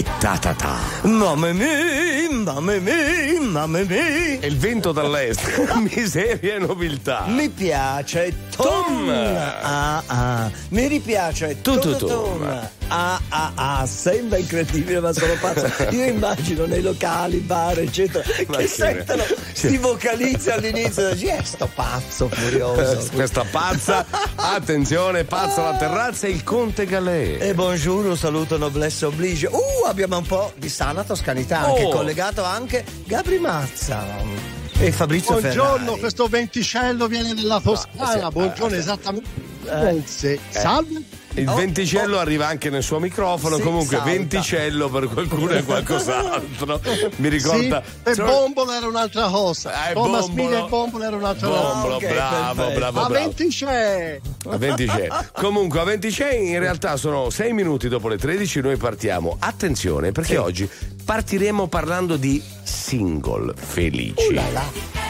e ta ta ta. Mamma mia, mamma mia, mamma mia. E il vento dall'est, miseria e nobiltà. Mi piace Tom. Tom. Ah ah. Mi ripiace Tu, tu, Tom. Tom. Ah ah ah. Sembra incredibile, ma sono pazzo. Io immagino nei locali, bar, eccetera, Ma che sì. sentono sti vocalizzi all'inizio. Dici, eh, sto pazzo furioso. Questa pazza, attenzione, pazza alla terrazza e il conte Galè. E buongiorno, un saluto noblesse oblige. Uh, abbiamo un po' di sana toscanità, anche Oh. collegato anche Gabri Mazza e Fabrizio Buongiorno, Ferrari. questo venticello viene dalla Toscana. sì, Buongiorno, eh, esattamente. eh. Se- Salve. Il Oh, venticello oh. arriva anche nel suo microfono, Sì, comunque salta. venticello per qualcuno è qualcos'altro. Mi Sì, ricorda... e Cioè- Bombolo era un'altra cosa. Eh, Thomas Bombolo. E Bombolo era un'altra cosa. Bombolo, ok, bravo, perfetto. bravo, A bravo. venticè. A 26. Comunque a 26 in realtà sono 6 minuti dopo le 13 noi partiamo. Attenzione perché oggi partiremo parlando di single felici. Uh là là.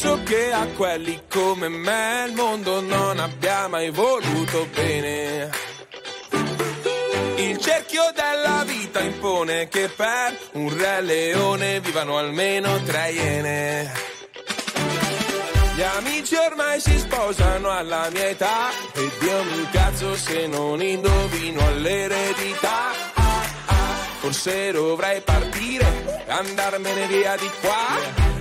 penso che a quelli come me il mondo non abbia mai voluto bene. Il cerchio della vita impone che per un re leone vivano almeno tre iene. Gli amici ormai si sposano alla mia età e Dio mi cazzo se non indovino all'eredità. Ah, ah, Forse dovrei partire, andarmene via di qua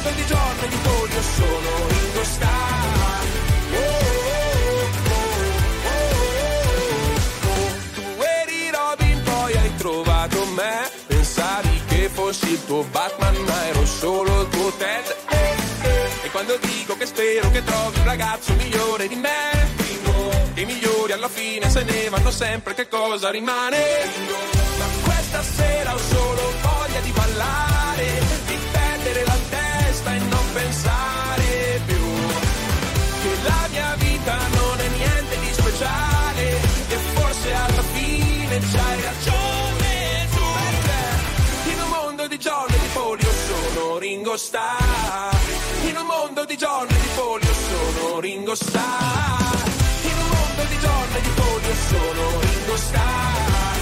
In mondo di giorni di polio sono oh, oh. Tu eri Robin, poi hai trovato me. Pensavi che fossi il tuo Batman, ma ero solo il tuo Ted. E quando dico che spero che trovi un ragazzo migliore di me, i migliori alla fine se ne vanno sempre, che cosa rimane? Ma questa sera ho solo voglia di ballare, pensare più che la mia vita non è niente di speciale e forse alla fine c'hai ragione tu. In un mondo di giorni di folio sono Ringo Starr in un mondo di giorni di folio sono Ringo Starr in un mondo di giorni di folio sono Ringo Starr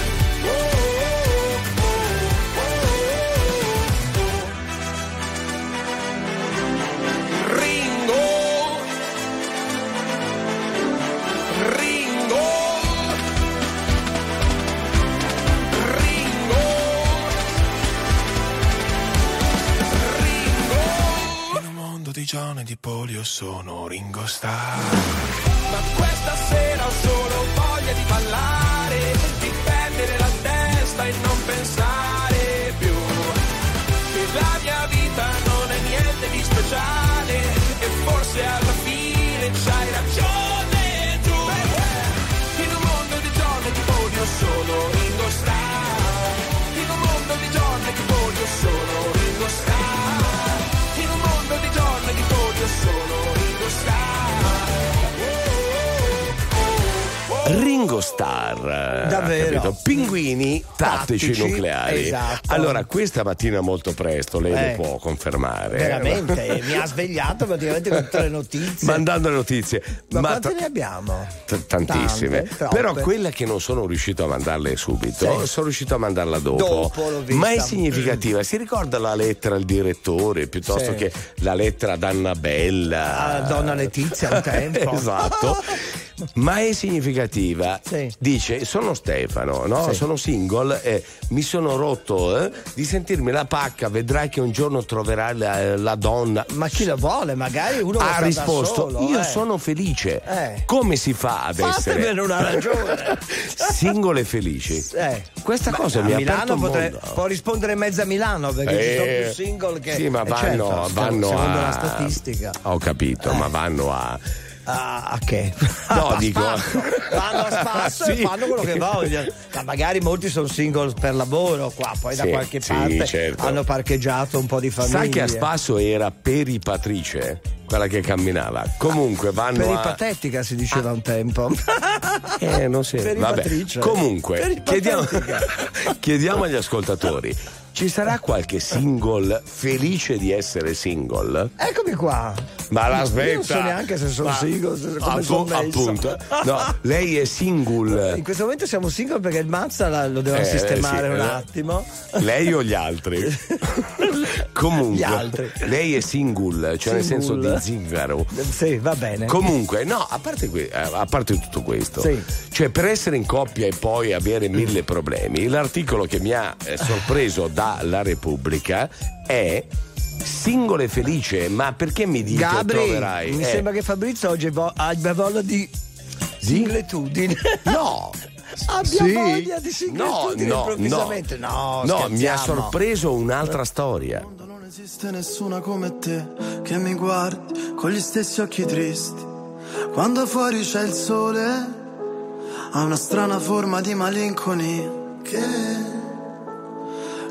e di polio sono Ringo Starr. Ma questa sera ho solo voglia di ballare, di perdere la testa e non pensare più. Che la mia vita non è niente di speciale e forse alla fine c'hai ragione Ringo Starr. Davvero. capito? Pinguini tattici, Tattici, nucleari. esatto. Allora, questa mattina molto presto, lei Eh. lo può confermare. Veramente, mi ha svegliato praticamente con tutte le notizie. Mandando le notizie. Ma, quante tra- ne abbiamo? T- tantissime. Tante. Però quella che non sono riuscito a mandarle subito, Sì. sono riuscito a mandarla dopo. Dopo. Ma è significativa. Si ricorda la lettera al direttore piuttosto Sì. che la lettera ad Annabella? A donna Letizia un tempo. esatto. Ma è significativa. Sì. Dice: Sono Stefano, no? Sì. sono single e mi sono rotto eh, di sentirmi la pacca. Vedrai che un giorno troverai la, la donna. Ma chi lo vuole? Magari uno ha risposto: solo, Io eh. sono felice. Eh. Come si fa ad essere Fatevene una ragione. singole e felici? Eh. Questa cosa a mi ha Milano potre- può rispondere mezza Milano perché ci sono Eh, più single che Sì, ma eh, vanno, certo, vanno secondo a. la statistica. Ho capito, ma vanno a. Ah, a che? No, a dico- spasso. Vanno a spasso Sì. e fanno quello che vogliono. Ma magari molti sono single per lavoro qua, poi da Sì, qualche sì, parte certo. hanno parcheggiato un po' di famiglie. Sai che a spasso era peripatrice? Quella che camminava. Comunque vanno a. Peripatetica si diceva un tempo. Eh, non si Vabbè. Comunque, chiediamo, chiediamo agli ascoltatori: ci sarà qualche single felice di essere single? Eccomi qua. Ma la smetta. Io non so neanche se sono Ma- single, se- come Appu- sono appunto. No, lei è single. In questo momento siamo single perché il Mazza la- lo deve Eh, sistemare sì, un eh. attimo. Lei o gli altri? Comunque, Gli altri. lei è single, cioè nel senso Single. di zingaro. Sì, va bene. Comunque, no, a parte, que- eh, a parte tutto questo, Sì. cioè per essere in coppia e poi avere mille problemi, l'articolo che mi ha eh, sorpreso dalla Repubblica è singolo e felice, ma perché mi dici Gabri, troverai? mi Eh, sembra che Fabrizio oggi vo- abbia voglia di singletudine. No, Abbia Sì? voglia di no, singletudine no, improvvisamente. no, No, no, mi ha sorpreso un'altra storia. Non esiste nessuna come te che mi guardi con gli stessi occhi tristi. Quando fuori c'è il sole, ha una strana forma di malinconia che,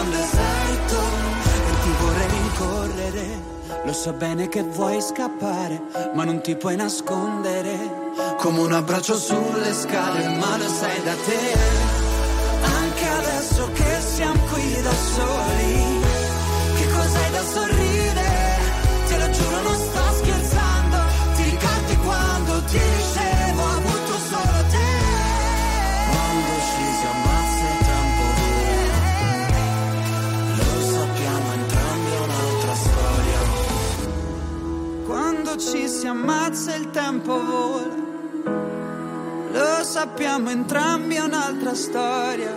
Sembra un deserto e ti vorrei rincorrere. Lo so bene che vuoi scappare, ma non ti puoi nascondere. Come un abbraccio sulle scale, ma lo sai da te. Anche adesso che siamo qui da soli, che cos'hai da sorridere? Te lo giuro, non sto scherzando. Ti ricordi quando ti dicevo, Quando ci si ammazza il tempo vola. Lo sappiamo entrambi è un'altra storia.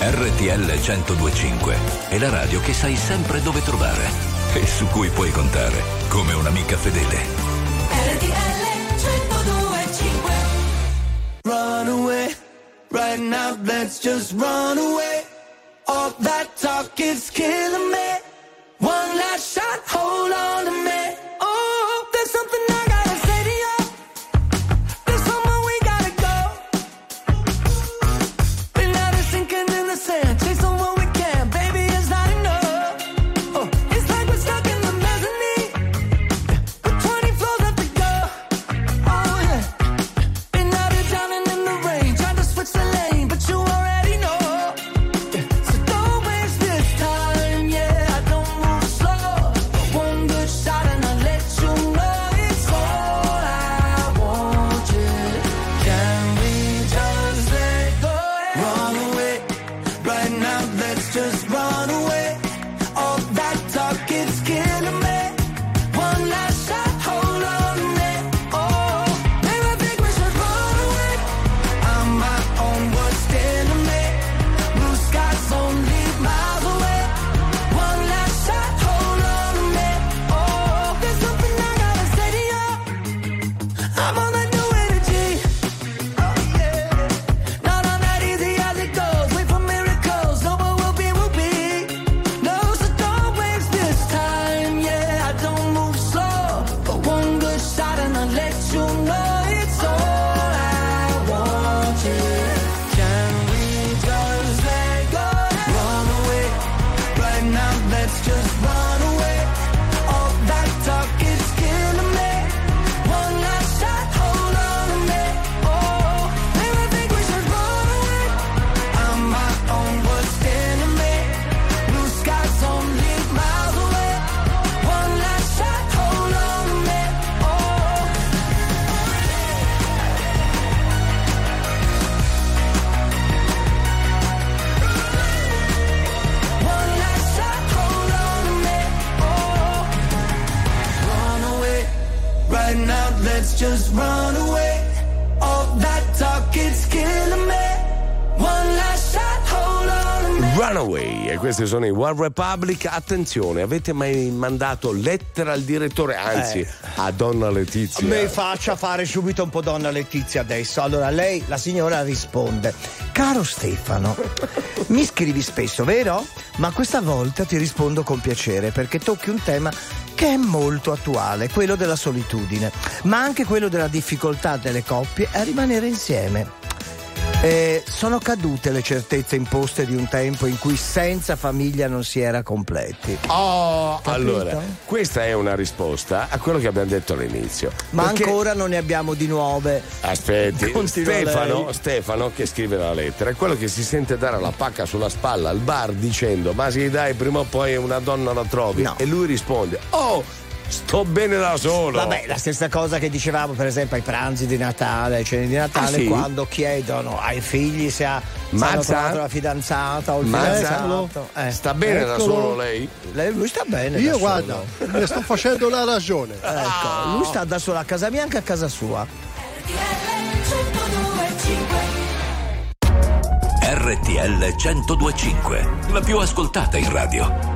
RTL 1025 è la radio che sai sempre dove trovare e su cui puoi contare come un'amica fedele. RTL 1025 Run away, right now let's just run away. All that talk is killing me. One last shot, hold on to me. Questi sono i One Republic. Attenzione, avete mai mandato lettera al direttore, anzi Eh. a Donna Letizia? Mi faccia fare subito un po' donna Letizia adesso. Allora, lei, la signora, risponde: Caro Stefano, mi scrivi spesso, vero? Ma questa volta ti rispondo con piacere perché tocchi un tema che è molto attuale, quello della solitudine, ma anche quello della difficoltà delle coppie a rimanere insieme. Eh, sono cadute le certezze imposte di un tempo in cui senza famiglia non si era completi. Oh, Capito? allora, questa è una risposta a quello che abbiamo detto all'inizio. Ma Perché- ancora non ne abbiamo di nuove. Aspetti, Stefano. Stefano che scrive la lettera è quello che si sente dare la pacca sulla spalla al bar dicendo ma sì dai prima o poi una donna la trovi No. e lui risponde oh Sto bene da solo. Vabbè, la stessa cosa che dicevamo, per esempio, ai pranzi di Natale, ai cene di Natale, ah, sì? quando chiedono ai figli se ha Mazza? trovato la fidanzata o il fidanzato. Eh. Sta bene Eccolo. da solo lei? lei? Lui sta bene. Io guarda, solo. le sto facendo la ragione. Ecco, ah. lui sta da solo a casa mia anche a casa sua. RTL 1025, la più ascoltata in radio.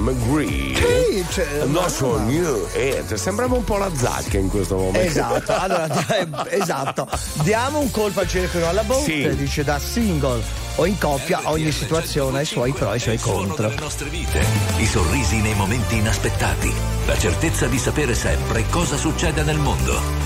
McGree. Sì, c'è. Nostro ma... new hit. Sembrava un po' la zacca in questo momento. Esatto, allora, esatto. Diamo un colpo al cerchio alla botte, sì. dice da single o in coppia ogni situazione ha i suoi pro e i suoi contro. Le nostre vite, i sorrisi nei momenti inaspettati, la certezza di sapere sempre cosa succede nel mondo.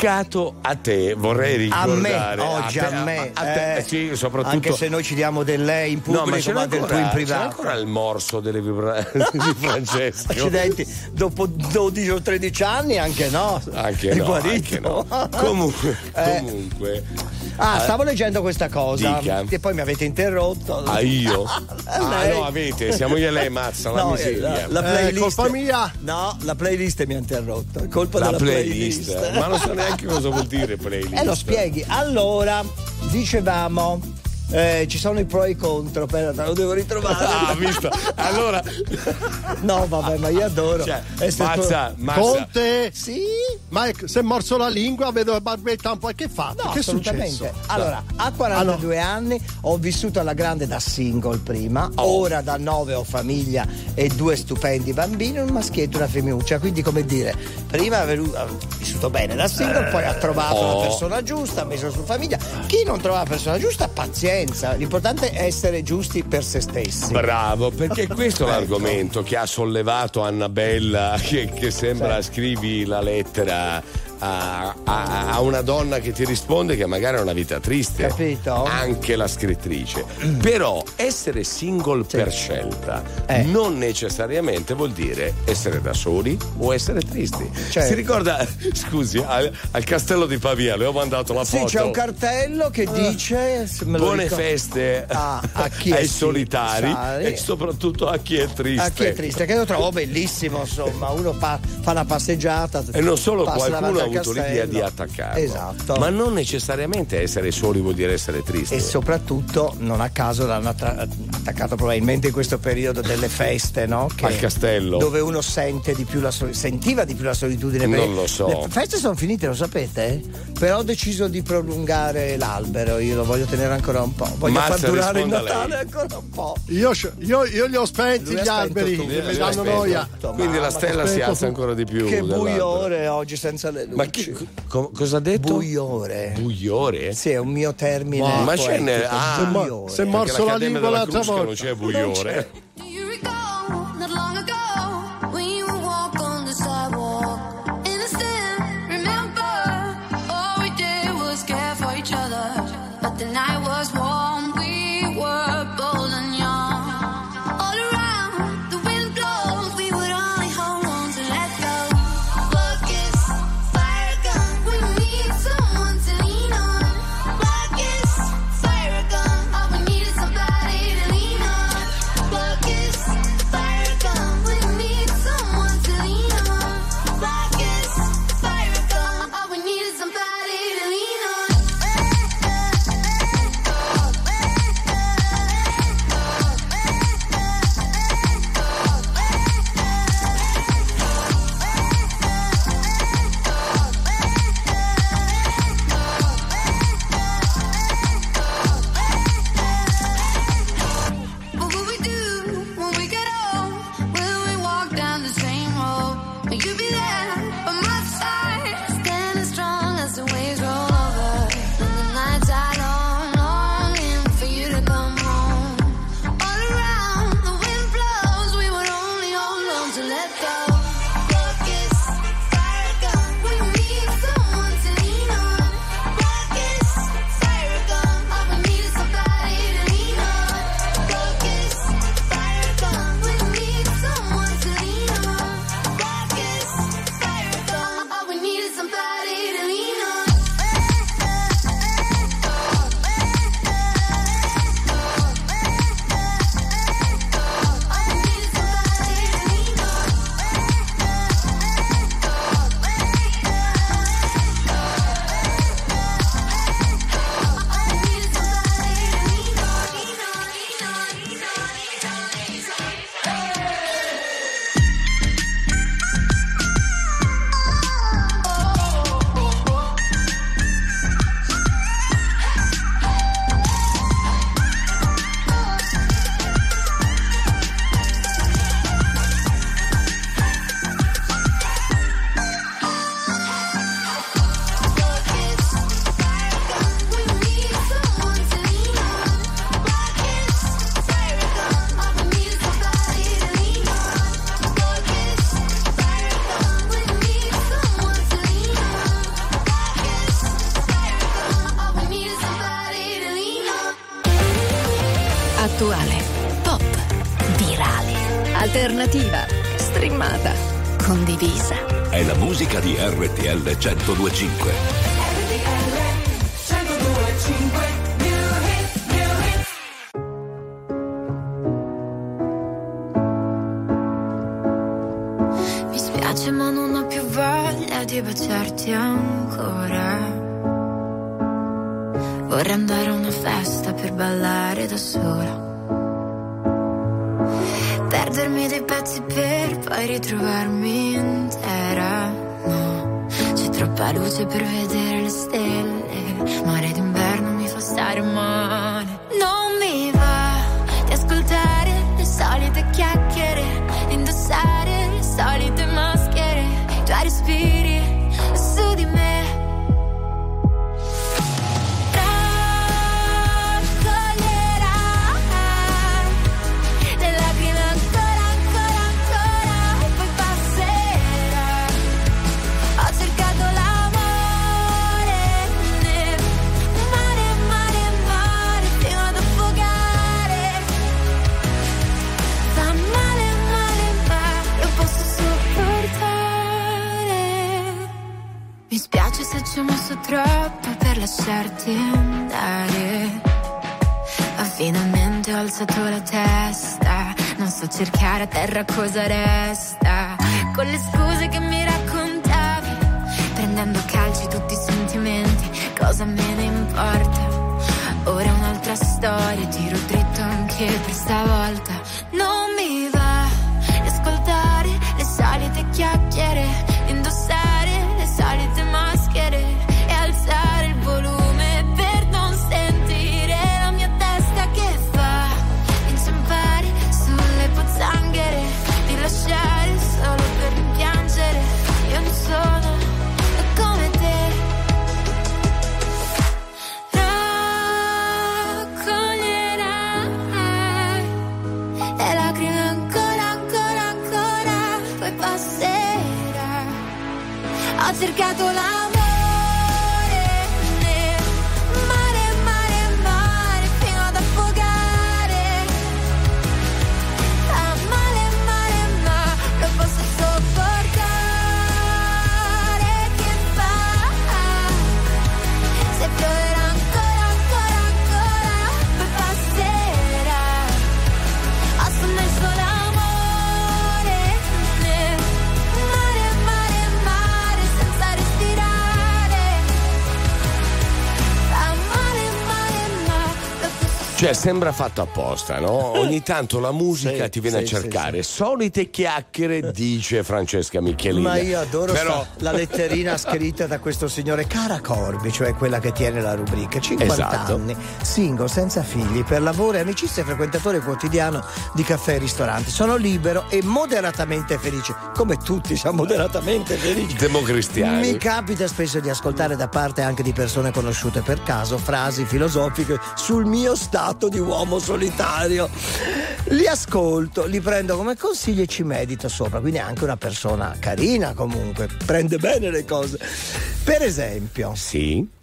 Dedicato a te, vorrei A me, ricordare. oggi te, a me. a te, eh, sì, soprattutto. Anche se noi ci diamo del lei in No, pubblico, ma ma, del ancora, tu in privato. ancora il morso delle vibra- di Francesco. Accidenti, dopo 12 o 13 anni anche no. Anche È no, guarito. anche no. Comunque, Eh. comunque. Ah, Eh, stavo leggendo questa cosa Dica. e poi mi avete interrotto. Ah, io? Eh, Ah, no, avete, siamo io e lei, mazza, la No, miseria. la, la playlist. Eh, colpa mia. No, la playlist mi ha interrotto. È colpa La della playlist. playlist. Ma non so neanche cosa vuol dire playlist. E lo spieghi. Allora, dicevamo, eh, ci sono i pro e i contro, aspetta, lo devo ritrovare. Ah, visto? Allora, No, vabbè, ma io adoro. cioè, mazza, mazza. Conte, Sì? ma è- si è morso la lingua, vedo la barbetta un po'. Che fa? No, che è assolutamente. successo? Allora, a 42 anni ho vissuto alla grande da single prima, Oh. ora da 9 ho famiglia e due stupendi bambini, un maschietto e una femminuccia. Quindi, come dire, prima ho vissuto bene da single, poi ha trovato Oh. la persona giusta, ha messo su famiglia. Chi non trova la persona giusta, pazienza. L'importante è essere giusti per se stessi. Bravo, perché questo è Ecco. l'argomento che ha sollevato Annabella, che, che sembra scrivi la lettera a, a- a una donna che ti risponde che magari ha una vita triste. Capito? Anche la scrittrice. Però essere single per scelta Eh. non necessariamente vuol dire essere da soli o essere tristi. Certo. Si ricorda, scusi, al, al castello di Pavia, le ho mandato la Sì, foto. c'è un cartello che dice. me lo Buone ricordo- feste Ah, a chi è ai sì, solitari sai. e soprattutto a chi è triste. A chi è triste, che io trovo bellissimo, insomma, uno pa- fa una passeggiata. E non solo qualcuno avuto l'idea di attaccarlo. Esatto. Ma non necessariamente essere soli vuol dire essere tristi. E soprattutto, non a caso l'hanno attra- attaccato probabilmente in questo periodo delle feste, no? Che- Al castello. Dove uno sente di più la soli- sentiva di più la solitudine. Non lo so. Le feste sono finite, lo sapete? Però ho deciso di prolungare l'albero, io lo voglio tenere ancora un po'. Voglio Mazza, far durare il Natale lei. ancora un po'. Io, io- io li ho spenti gli alberi, mi danno noia. Quindi la stella si alza ancora di più. Che buio ore oggi senza le luci. Ma chi- co- cosa ha detto? Buiore. Buiore? Sì, è un mio termine. Ma ce poetico, n'è. Ah, Se morso la lingua l'altra Crusca non volta. c'è buiore. Do you 1025. Se ci ho messo troppo per lasciarti andare. Ma finalmente ho alzato la testa. Non so cercare a terra cosa resta. Con le scuse che mi raccontavi. Prendendo a calci tutti i sentimenti. Cosa me ne importa? Ora un'altra storia. Tiro dritto anche per stavolta. Ho cercato Cioè, sembra fatto apposta, no? Ogni tanto la musica Sì, ti viene sì, a sì, cercare. Solite chiacchiere, dice Francesca Michelini. Ma io adoro Però, la letterina scritta da questo signore Cara Corbi, cioè quella che tiene la rubrica. 50 Esatto. anni, single, senza figli, per lavoro e amicizia, frequentatore quotidiano di caffè e ristoranti. Sono libero e moderatamente felice, come tutti siamo moderatamente felici. democristiani. Mi capita spesso di ascoltare da parte anche di persone conosciute per caso frasi filosofiche sul mio stato di uomo solitario. Li ascolto, li prendo come consigli e ci medito sopra, quindi è anche una persona carina comunque, prende bene le cose. Per esempio, Sì.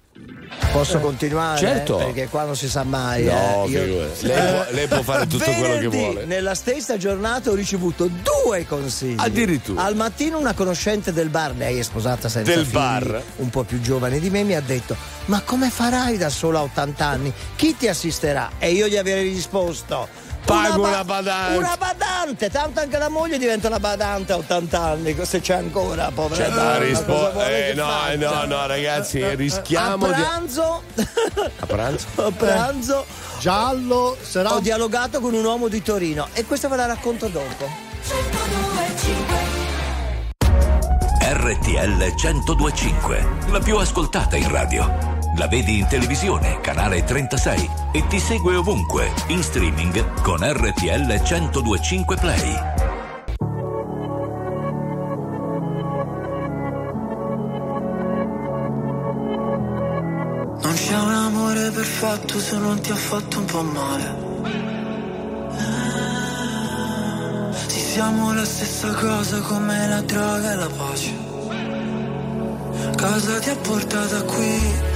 Posso continuare? Certo. Perché qua non si sa mai. No, eh. Io- lei, può, lei può fare tutto quello che Venerdì, vuole. Nella stessa giornata ho ricevuto due consigli. Addirittura. Al mattino una conoscente del bar, lei è sposata senza Del figli, bar. un po' più giovane di me, mi ha detto: Ma come farai da solo a 80 anni? Chi ti assisterà? E io gli avrei risposto. Pago ba- una badante." Una badante, tanto anche la moglie diventa una badante a 80 anni, se c'è ancora, povera Cioè, la donna, rispo- eh, no, faccia? no, no, ragazzi, Eh, eh, rischiamo a di- pranzo, A pranzo? a pranzo Giallo sarà ho dialogato con un uomo di Torino e questa ve la racconto dopo. RTL 1025, la più ascoltata in radio. La vedi in televisione, canale 36 e ti segue ovunque, in streaming con RTL 1025 Play. Non c'è un amore perfetto se non ti ha fatto un po' male. Siamo la stessa cosa come la droga e la pace. Cosa ti ha portato qui?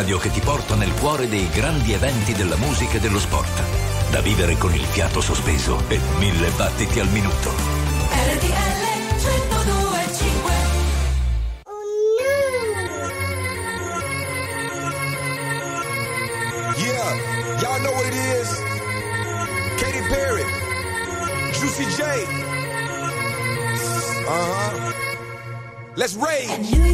radio che ti porta nel cuore dei grandi eventi della musica e dello sport. Da vivere con il fiato sospeso e mille battiti al minuto. RTL 1025 Yeah, y'all know what it is. Katy Perry, Juicy J. Uh huh. Let's rage.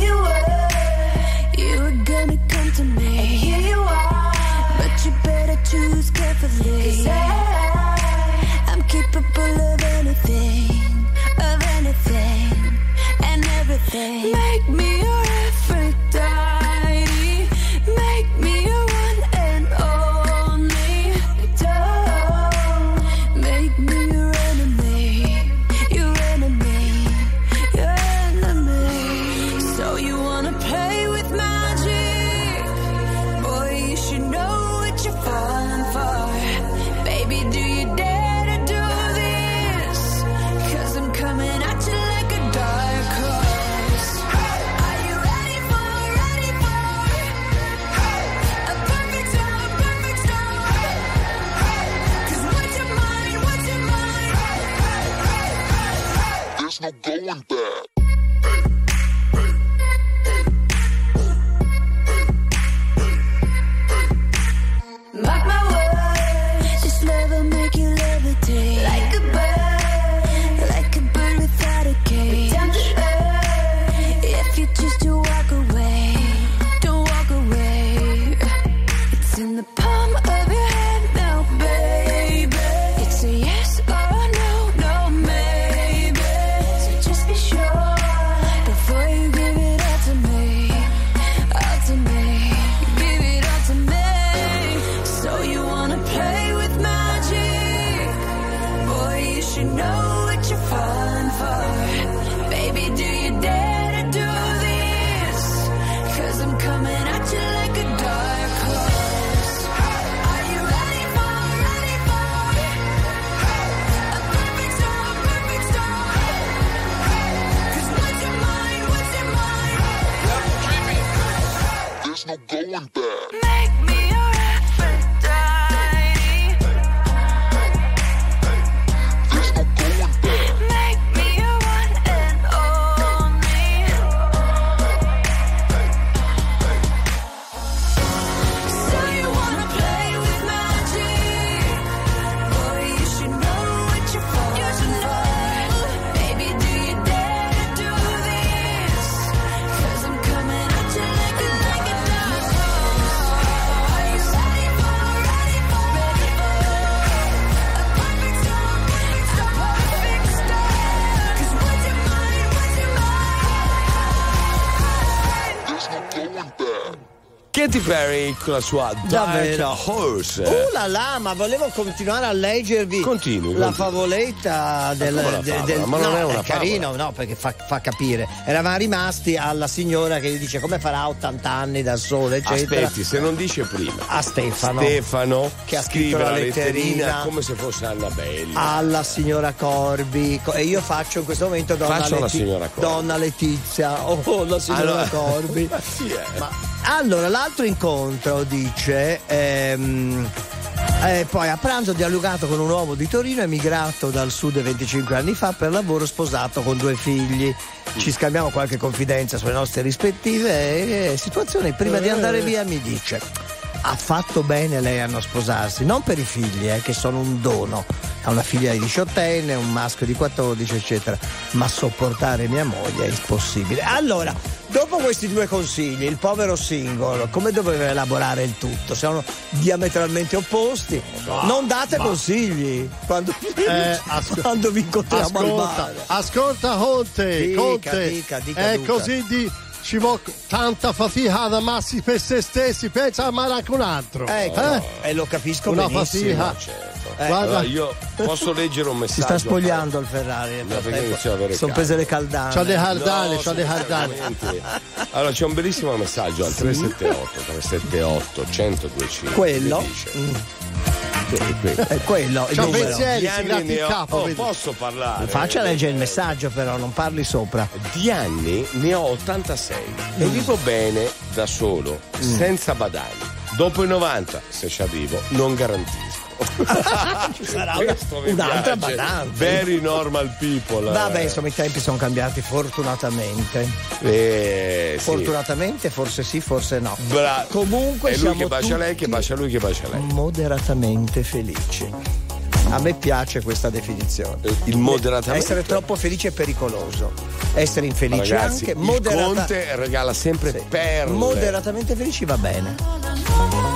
Perry con la sua Davvero? Horse. Uh là là, ma volevo continuare a leggervi Continui, la continui. favoletta del, la de- del- Ma non no, è una carino, no, perché fa, fa capire. Eravamo rimasti alla signora che gli dice come farà 80 anni da sola, eccetera. Aspetti, se non dice prima. A Stefano. Stefano Che ha scritto la la letterina, come se fosse Annabella. alla signora Corbi co- e io faccio in questo momento donna, la Leti- donna Letizia oh la signora Allora- Corbi Ma chi è? Ma- allora l'altro incontro dice ehm, eh, poi a pranzo dialogato con un uomo di Torino emigrato dal sud 25 anni fa per lavoro sposato con due figli ci scambiamo qualche confidenza sulle nostre rispettive eh, situazioni prima di andare via mi dice ha fatto bene lei a non sposarsi, non per i figli, eh, che sono un dono. Ha una figlia di 18enne, un maschio di 14, eccetera. Ma sopportare mia moglie è impossibile. Allora, dopo questi due consigli, il povero single, come doveva elaborare il tutto? Sono diametralmente opposti. non date consigli quando, Eh, asco- quando vi incontriamo al ascolta, bar. ascolta Conte, Dica, Conte. dica, dica, è Duca. così di ci vuole tanta fatica ad amarsi per se stessi, pensa a amare anche un altro. Ecco, Eh? e lo capisco Una benissimo. fatica. Certo. Eh, Guarda. Allora, io posso leggere un Si messaggio? sta spogliando il Ferrari. No, Sono prese le caldane. C'ha dei cardani, No, c'ha cardani. sicuramente. Allora c'è un bellissimo messaggio al 378 378 1025 Quello? che dice, Mm. Que- È quello, il numero. pensieri, anni ho- capo, oh, posso parlare? Faccia leggere il messaggio però, non parli sopra. Di anni ne ho 86 Mm. e vivo bene da solo, senza badani. Dopo i 90, se ci arrivo, non garantisco. Ci sarà un'altra badanza. Very normal people. Vabbè, eh. insomma, i tempi sono cambiati fortunatamente. Eh, sì. Fortunatamente, forse sì, forse no. Bra- Comunque è lui che bacia lei, che bacia lui, che bacia lei. Moderatamente felici. A me piace questa definizione. Il moderatamente. Essere troppo felice è pericoloso. Essere infelici Ragazzi, anche. il moderata- Conte regala sempre Sì. perle. Moderatamente felici va bene.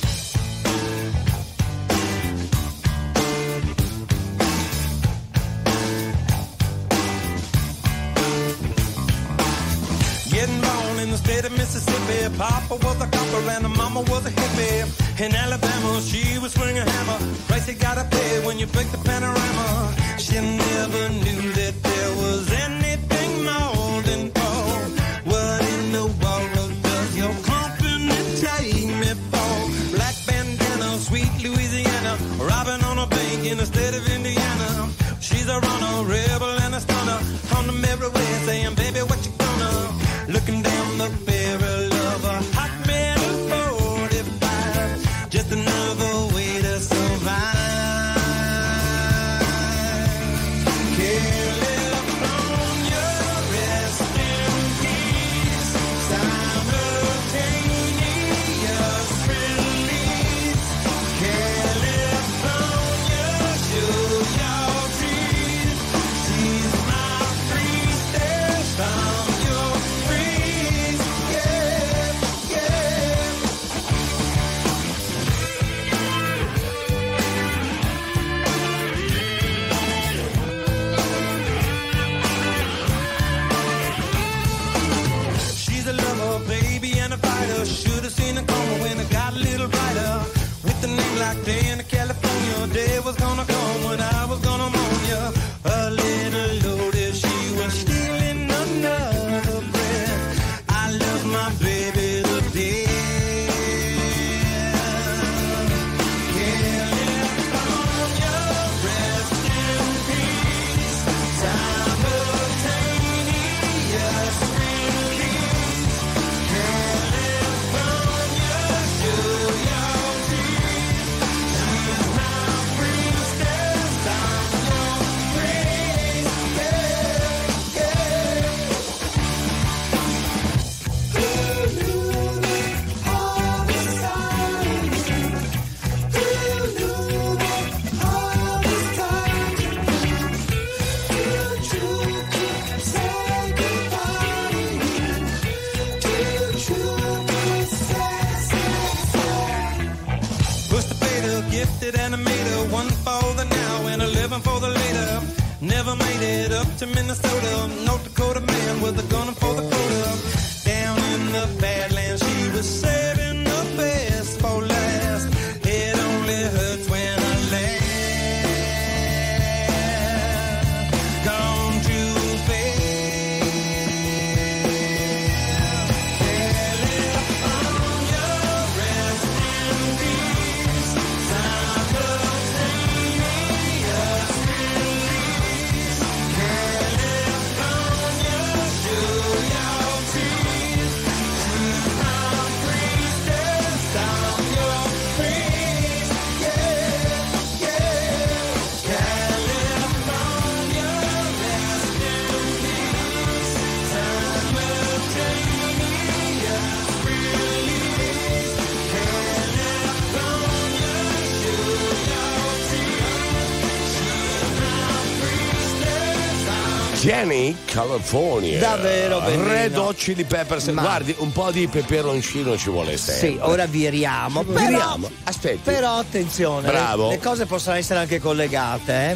Jenny California. Davvero, bellino. Red Hot Chili Peppers. Ma- Guardi, un po' di peperoncino ci vuole sempre. Sì, ora viriamo. Però, Viriamo. Aspetti. però attenzione, Bravo. Le, cose possono essere anche collegate. eh.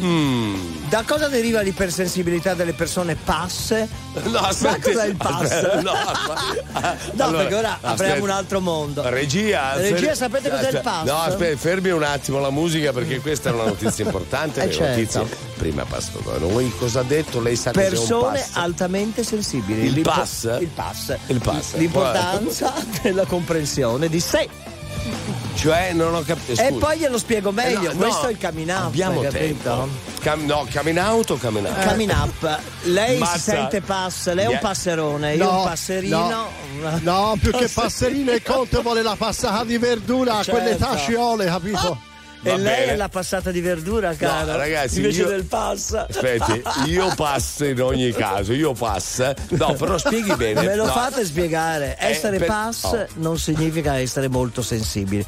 Da cosa deriva l'ipersensibilità delle persone passe? No, Ma aspetti. cos'è il pass? Aspetta, no, aspa- No, Allora, perché ora aspetta. apriamo un altro mondo. Regia, Regia, fer- sapete cos'è il aspetta, pass? No, aspetta, fermi un attimo la musica perché questa è una notizia importante. Eh, certo. notizie prima passano da noi. Cosa ha detto? Lei sa Persone pass? altamente sensibili. Il pass? Il pass. Il pass. L'importanza della comprensione di sé. Cioè, non ho capito. E poi glielo spiego meglio. Eh, no, Questo no, è il coming out. Abbiamo tempo. capito? Cam- no, coming out o coming out? Coming up. Lei Mazza. si sente pass, lei è un passerone, io No, un passerino. No, no, più che passerino il conte vuole la passata di verdura, Certo. quelle tasciole, capito? E Va lei bene. è la passata di verdura, caro. No, ragazzi, invece io- del pass. Aspetti, io passo in ogni caso, io passo. No, però spieghi bene. Me lo No. fate spiegare. Eh, Essere per- pass oh. non significa essere molto sensibili.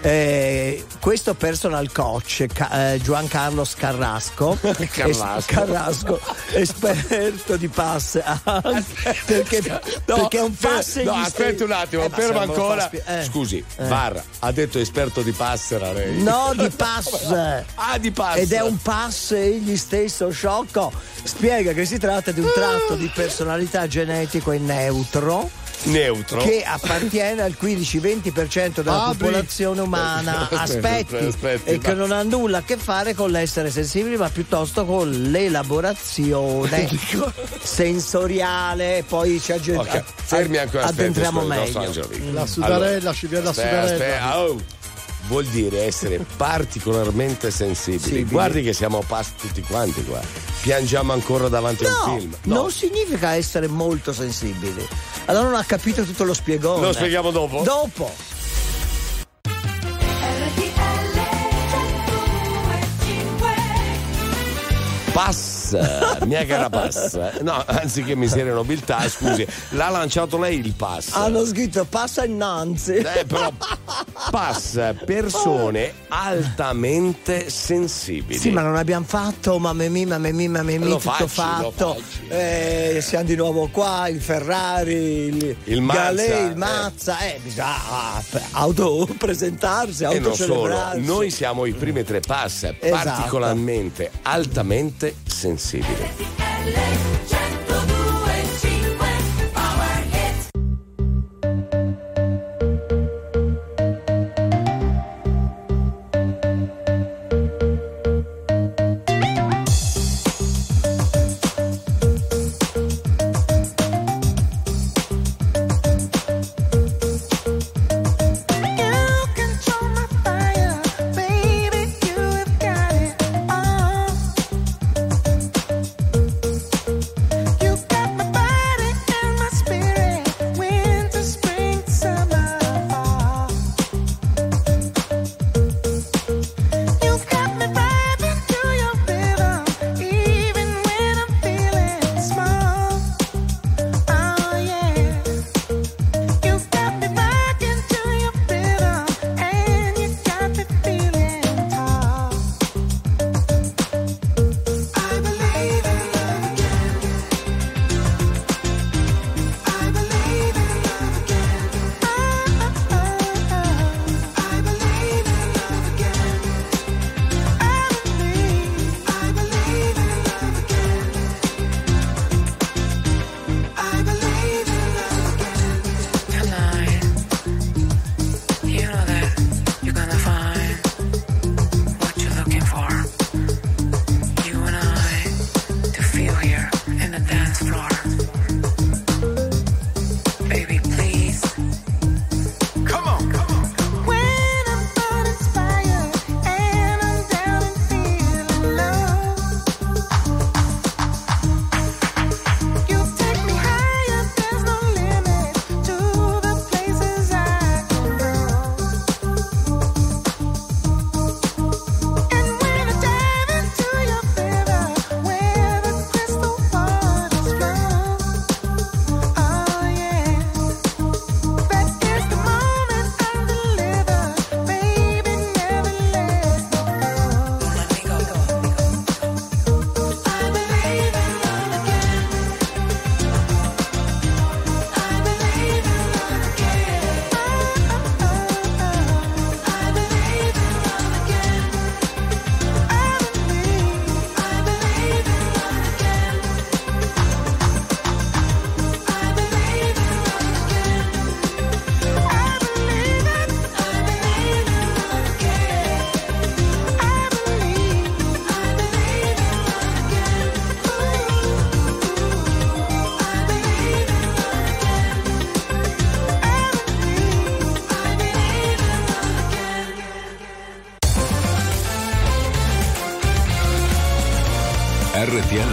Eh, questo personal coach Ca- eh, Giancarlo Carrasco Carrasco. es- Carrasco, esperto di pass perché, No, perché è un fer- pass no, aspetti un attimo, Eh, fa ancora. spie- eh. Scusi, Eh. Var ha detto esperto di passera lei. No, di pass. Ah, di pass. Ed è un pass egli stesso sciocco. Spiega che si tratta di un tratto di personalità genetico in neutro. Neutro. Che appartiene al 15-20% della Apri. popolazione umana. Aspetta, Aspetti. aspetta, aspetti, e che ma- non ha nulla a che fare con l'essere sensibili, ma piuttosto con l'elaborazione sensoriale. Poi ci agge- Ok, fermi ancora. aspetti, addentriamo nostro meglio. La sudarella, ci viene la aspetta, sudarella. aspetta, oh. Vuol dire essere particolarmente sensibili. Sensibili. Guardi che siamo pass tutti quanti qua. Piangiamo ancora davanti a un No, film. non significa essere molto sensibili. Allora non ha capito tutto lo spiegone. Lo spieghiamo dopo? Dopo. Pass, mia cara pass. No, anziché miseria e nobiltà, scusi, l'ha lanciato lei il pass. Hanno scritto passa innanzi. Eh, però pass persone altamente sensibili. Sì, ma non abbiamo fatto mamma mia, mamma mia, mamma mia, tutto facci, fatto. Eh, siamo di nuovo qua, il Ferrari, il, Il Mazza, Galè, il eh. Mazza, eh, bisogna ah, autopresentarsi, E non solo, autocelebrarsi. noi siamo i primi tre pass, Esatto. particolarmente, altamente sensibili. Tonight,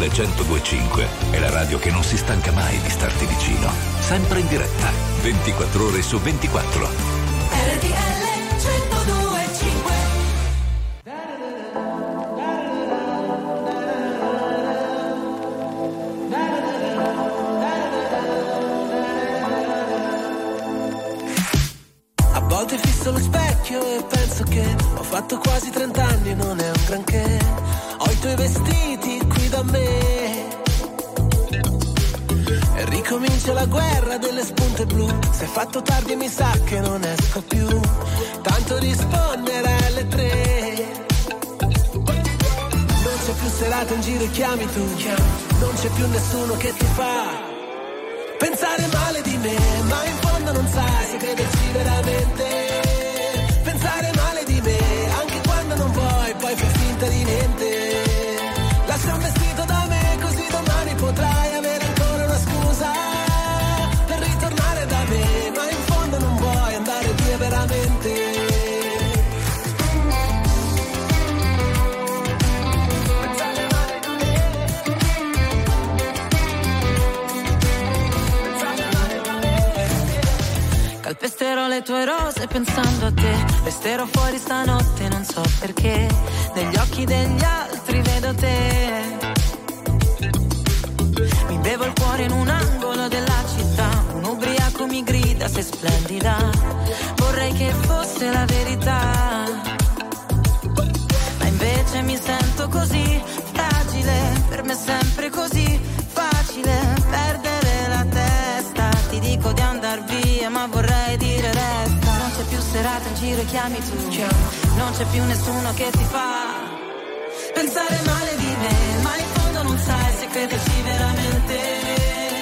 RTL 1025 è la radio che non si stanca mai di starti vicino. Sempre in diretta, 24 ore su 24. RTL 1025 I volte fisso lo specchio e penso che ho fatto quasi 30 anni, non è un granché. Ho i tuoi vestiti qui da me. E ricomincia la guerra delle spunte blu. Se è fatto tardi mi sa che non esco più. Tanto rispondere alle tre. Non c'è più serata in giro e chiami tu. Non c'è più nessuno che ti fa pensare male di me, ma in fondo non sai se crederci veramente. Pensare male di me, anche quando non vuoi, poi fai finta di niente. Le tue rose pensando a te. Resterò fuori stanotte, non so perché. Negli occhi degli altri vedo te. Mi bevo il cuore in un angolo della città. Un ubriaco mi grida, sei splendida. Vorrei che fosse la verità. Ma invece mi sento così fragile. Per me è sempre così facile perdere la testa. Ti dico di andar via, più serata in giro e chiami tu. Non c'è più nessuno che ti fa pensare male di me, ma in fondo non sai se crederci veramente.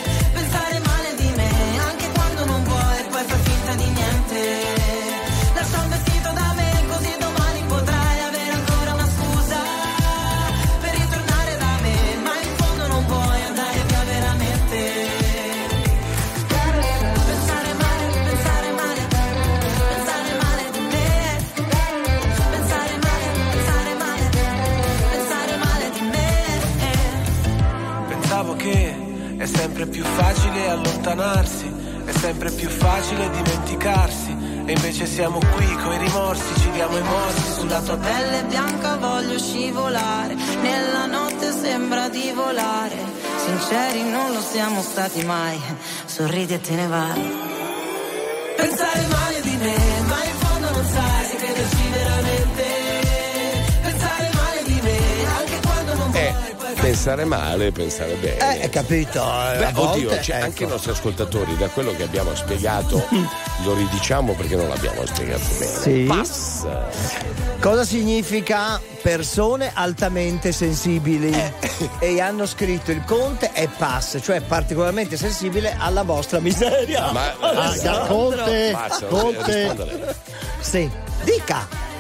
Sempre più facile allontanarsi, è sempre più facile dimenticarsi. E invece siamo qui coi rimorsi, ci diamo i morsi sulla tua pelle. Bianca voglio scivolare, nella notte sembra di volare. Sinceri non lo siamo stati mai, sorridi e te ne vai. Pensare pensare male, pensare bene. Eh, hai capito? eh, Beh, a volte, oddio, ecco. anche i nostri ascoltatori, da quello che abbiamo spiegato, lo ridiciamo perché non l'abbiamo spiegato bene. Sì. Pass. Cosa significa persone altamente sensibili? Eh. E hanno scritto il conte è pass, cioè particolarmente sensibile alla vostra miseria. Ma- Alessandro. Conte, Conte. Sì, dica.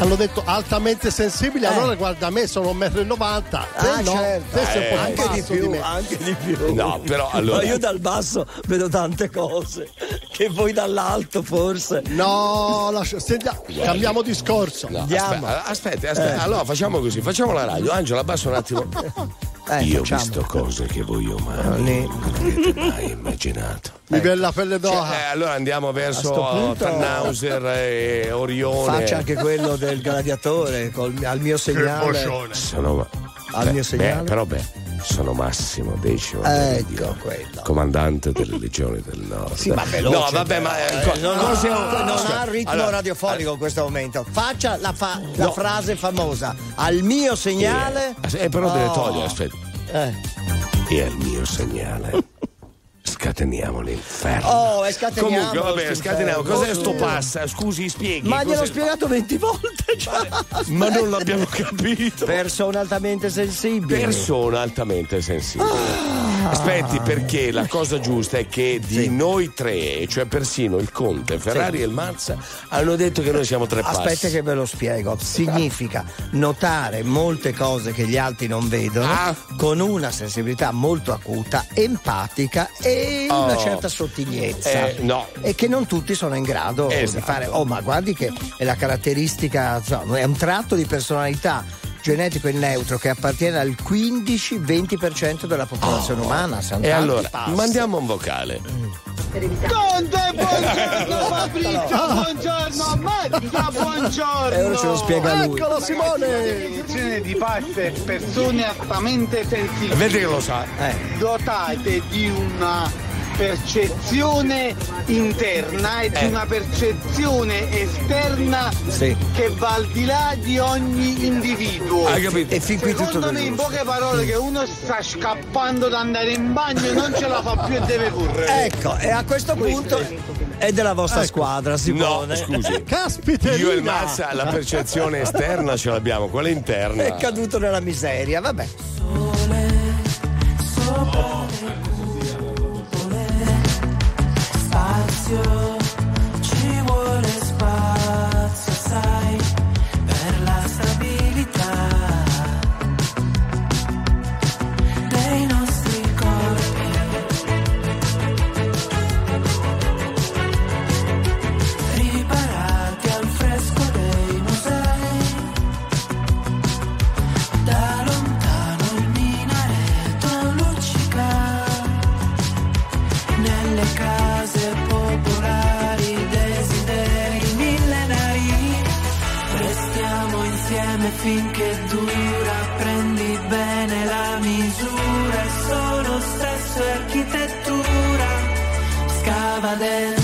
Hanno detto altamente sensibili, Eh. allora guarda me sono 1,90 m. Ah, no, certo. Eh. Anche di di più, me. anche di più. No, però allora- Ma io dal basso vedo tante cose che voi dall'alto forse. No, lascia- senti- cambiamo discorso. No, Andiamo. aspetta, aspetta, aspetta. Eh. allora facciamo così, facciamo la radio. Angela, abbassa un attimo. Eh, Io ho visto cose che voi umani non avete mai immaginato. Mi viene la pelle Cioè, d'oca. eh, allora andiamo verso punto- Tannhauser e Orione. Faccia anche quello del gladiatore col- al mio segnale. Sono, Al beh, mio segnale? beh, però beh, sono Massimo Decimo Ecco, quello. comandante delle legioni del nord. Sì, ma veloce. No, vabbè, ma eh, però. Eh, non, cose- ha, non Scusa, ha ritmo allora, radiofonico in questo momento. Faccia la, fa- la No. frase famosa. Al mio segnale. Eh, però deve Oh. togliere, aspetta. Eh. E al mio segnale. Scateniamo l'inferno. Oh, scateniamo. Comunque, va bene, sto scateniamo. Cos'è sto Oh. pass? Scusi, spieghi. Ma gliel'ho spiegato 20 volte già. Ma non l'abbiamo capito. Persone altamente sensibili. Persona altamente sensibile. Ah. Aspetti, perché la cosa giusta è che di noi tre, cioè persino il Conte, Ferrari e il Mazza, hanno detto che noi siamo tre passi. Aspetta che ve lo spiego. Significa notare molte cose che gli altri non vedono Ah. con una sensibilità molto acuta, empatica e una Oh. certa sottigliezza. Eh, no. E che non tutti sono in grado Esatto. di fare. Oh, ma guardi che è la caratteristica, insomma, è un tratto di personalità genetico e neutro che appartiene al 15-20% della popolazione umana. Oh. E tanti allora, passi. mandiamo un vocale. Conte, buongiorno Fabrizio, buongiorno Mattia, buongiorno. E ora ce lo spiega lui. Eccolo Simone! Di passe persone altamente sensibili. Vedi che lo sa. Eh. Dotate di una percezione interna e eh. di una percezione esterna sì. che va al di là di ogni individuo. Hai capito? E fin qui Secondo tutto me in poche parole mm. che uno sta scappando da andare in bagno e non ce la fa più e deve correre. Ecco, e a questo punto è della vostra ecco. squadra, Simone. No, scusi. Eh, caspita! Io e Massa la percezione esterna ce l'abbiamo, quella interna. È caduto nella miseria, vabbè. Sole. pasión. architettura scava dentro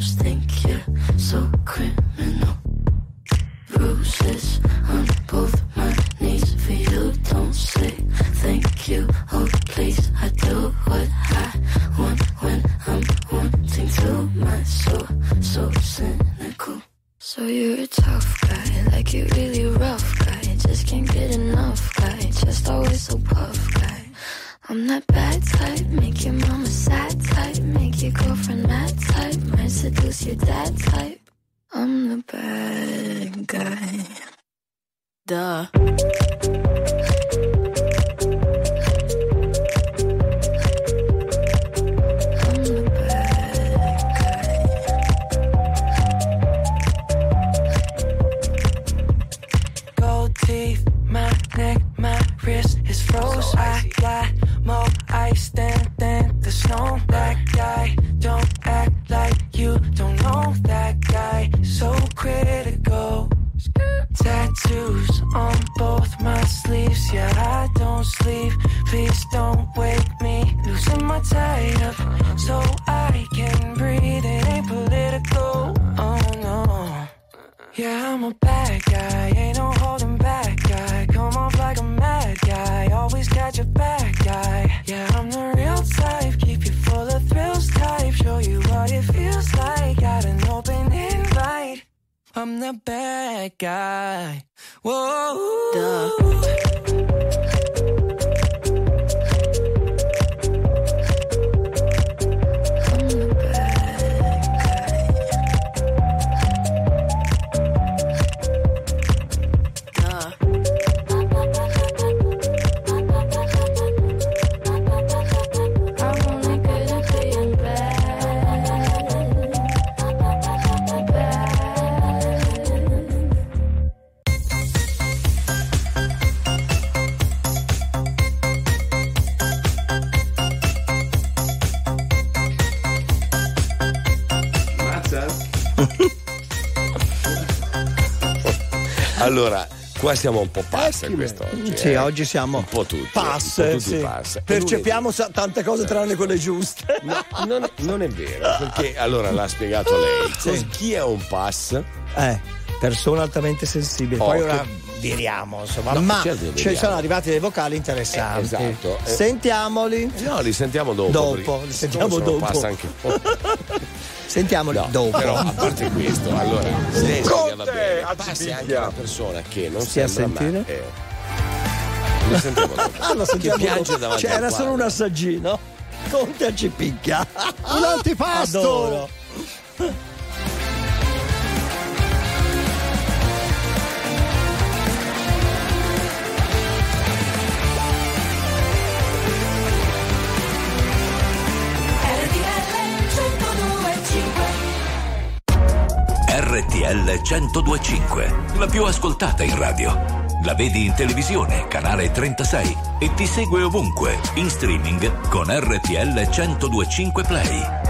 almost think you're so Allora, qua siamo un po' passa quest'oggi. Sì, eh. oggi siamo un po' tutti. pass, un po' tutti sì. Percepiamo sa- tante cose tranne quelle giuste. No, non, non è vero, perché allora l'ha spiegato lei. Sì. Cos- Chi è un pass? Eh, persona altamente sensibile. Oh, Poi che- ora diriamo, insomma, No, ma certo che ci sono arrivati dei vocali interessanti. Eh, esatto. Eh. Sentiamoli. No, li sentiamo dopo. Dopo, li sentiamo dopo. Passa anche Sentiamoli No, dopo. Però a parte questo, allora, Conte, a passi Cipicchia. anche una persona che non Stia a sembra sentire. ma è- Lo sentiamo dopo. Ah, lo sentiamo che piange davanti Cioè, al era quadro. solo un assaggino. Conte a cipicchia. Un antipasto! Adoro. RTL 1025, la più ascoltata in radio. La vedi in televisione, canale 36 e ti segue ovunque, in streaming con RTL 1025 Play.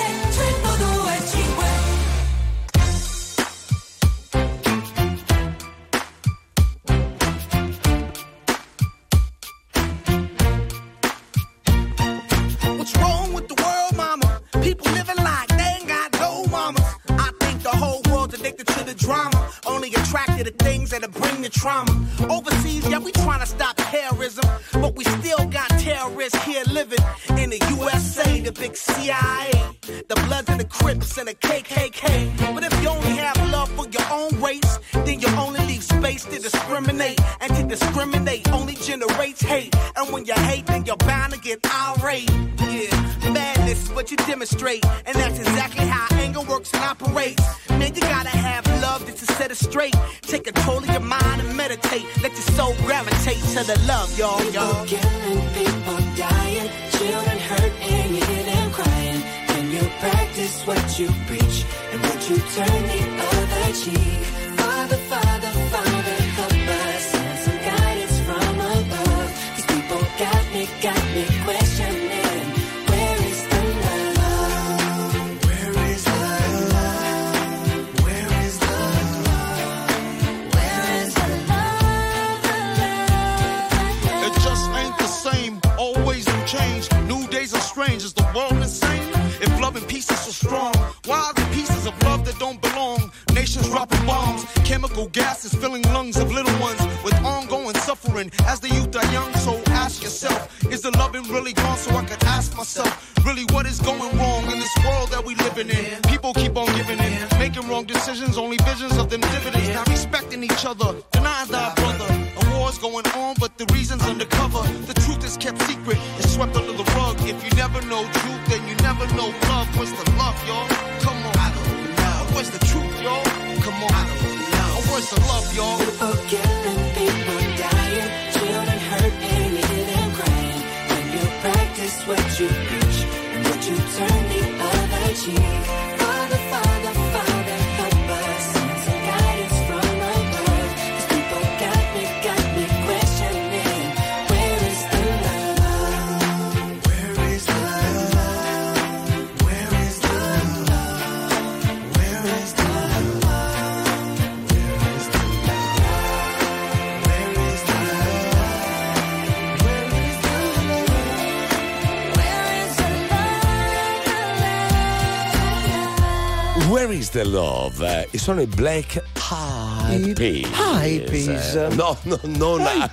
The love? Eh, E sono i Black Eyed Peas. Eh, No, no, non Hi.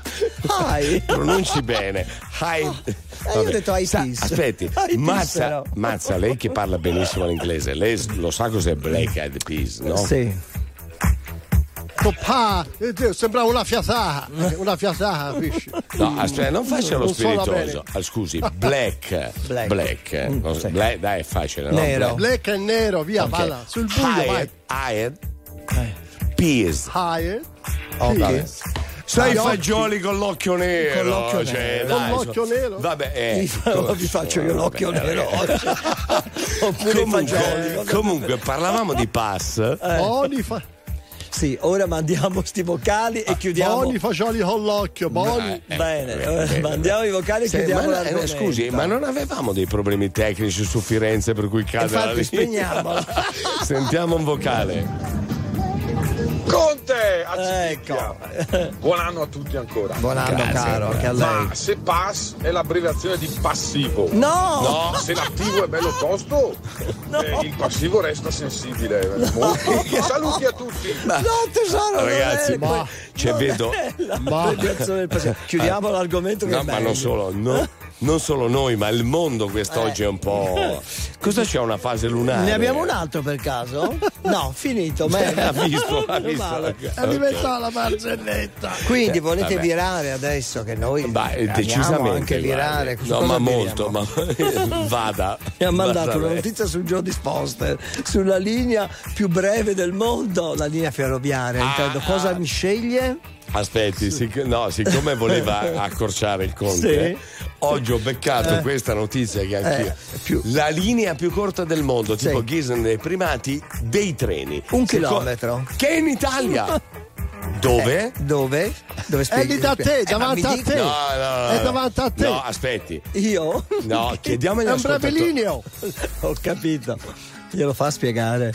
Hi. Pronunci bene. Hi. Eh, io ho detto Eyed Peas. Aspetti, Peas, Mazza. Mazza, lei che parla benissimo l'inglese, lei lo sa cos'è Black Eyed Peas, no? Sì. Toppa, eh, Dio, sembrava una fiatata, una fiatata, capisci? No, aspetta, non faccia lo spiritoso. Ah, scusi, black. Black. Black. Mm, Non- sì. black, dai, è facile, no? Nero. Black. Black e nero, via, Ok. vada, sul buio, vai. Hired, hired, peas. Higher. Ok. Peas. Sai i Gli occhi. fagioli con l'occhio nero. Con l'occhio cioè, nero. dai, Con l'occhio so- nero? Vabbè, eh. Vi fa- vi faccio io l'occhio Vabbè, nero oggi. Oppure i fagioli. Comunque, comunque, parlavamo di pass. Eh. Buoni, fa- Sì, ora mandiamo sti vocali e chiudiamo. buoni fagioli con l'occhio, buoni. Eh, Bene, eh, ora eh, mandiamo i vocali e Sì, chiudiamo ma eh, Scusi, ma non avevamo dei problemi tecnici su Firenze per cui cade la Infatti, linea? spegniamola. Sentiamo un vocale. Conte! Ecco. Buon anno a tutti ancora. Buon anno, Grazie, caro, anche a lei. Ma se pass è l'abbreviazione di passivo. No! Se l'attivo è bello tosto, eh, il passivo resta sensibile. Molto. Saluti a tutti. No, tesoro, Ragazzi, ma cioè, vedo. passivo. Chiudiamo l'argomento che No, è ma non solo, no- non solo noi, ma il mondo quest'oggi è un po'. Cosa c'è una fase lunare? Ne abbiamo un altro per caso? No, finito. meglio. Ha visto, ha visto. male. È diventata la barzelletta. Quindi Eh, volete vabbè. virare adesso che noi Beh, decisamente. anche virare. No, ma viriamo? molto, ma vada. Mi ha mandato una notizia su Jodie Foster sulla linea più breve del mondo, la linea ferroviaria. Ah, intendo. Cosa mi sceglie? Aspetti, sic- no, siccome voleva accorciare il conte, Sì. eh, oggi ho beccato Eh. questa notizia che anch'io. Eh, La linea più corta del mondo, tipo Ghisem dei primati, dei treni. Un Seco- chilometro. Che è in Italia. Dove? Eh, Dove? Dove È spieghi? lì da te, Eh, davanti ma a te. No, no, no, È davanti a te. No, aspetti. Io? No, chiediamo agli È un bravilineo. Ho capito. Glielo fa spiegare.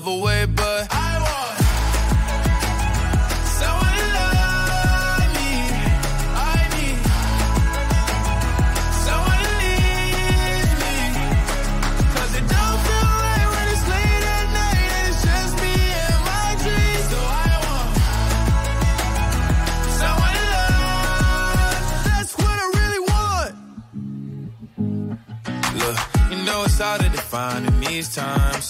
Love away, but I want someone to love me. I need someone to leave me. 'Cause it don't feel right when it's late at night and it's just me and my dreams. So I want someone to love. That's what I really want. Look, you know it's hard to define in these times,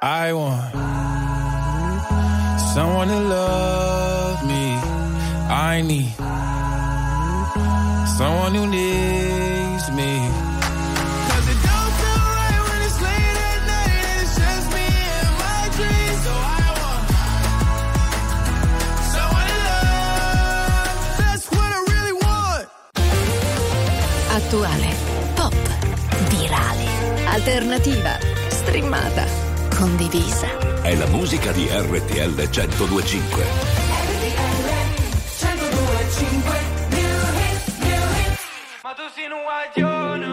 I want someone to love me. I need someone who needs me. Attuale, pop, virale, alternativa, streamata, condivisa. È la musica di RTL 1025. Ma tu sei un guaglione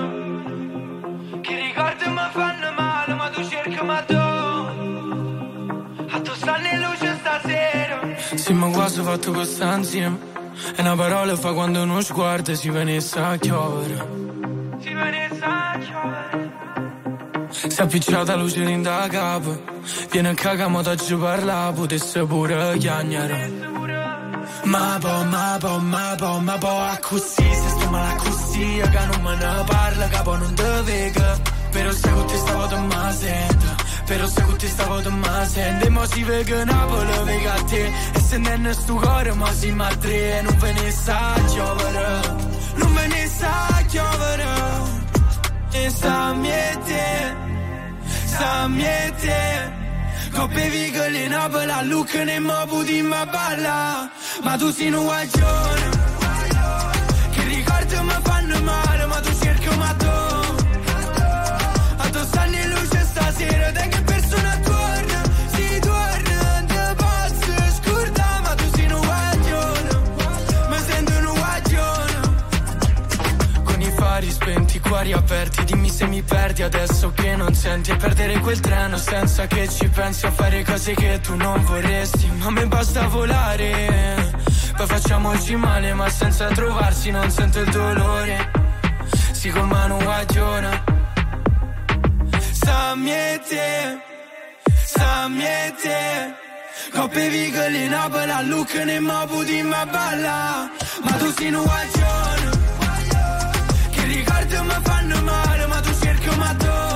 Che ricordi mi fanno male Ma tu cerchi ma tu A tu stanno in luce stasera Sì, ma quasi fatto questa insieme. E una parola fa quando uno sguardo si venisse a chiovere. Si venisse a chiovere Si è appicciata luce da capo. Viene a cagare, ma ti parla, potesse pure chiagnare. Ma po, ma po, ma po, ma po, a così, se sto male così, che non me ne parla, capo non te vega. Però se con te stavo te ma sento, però se con te stavo te ma sento, e mo si vega Napoli, vega a te, e se non è sto cuore, ma si ma tre, non ve ne sa giovere, non ve ne sa giovere, e sa miete, sa miete. Coppe vigole Napoli a Lucca ne mo puti ma balla. Ma tu sei un guaglione Che ricordi mi fanno male Ma tu cerchi ma in luce stasera Da che persona torna. Si torna Te posso scordare Ma tu sei un guaglione Mi sento un guaglione. Con i fari spenti, cuori aperti se mi perdi adesso che non senti E perdere quel treno senza che ci pensi A fare cose che tu non vorresti. Ma a me basta volare Poi facciamoci male ma senza trovarsi Non sento il dolore. Si con mano guagliona Sa miete Sa miete. Coppe vigole Napoli a Lucca ne puti ma balla. Ma tu sei un guaglione cerchi ma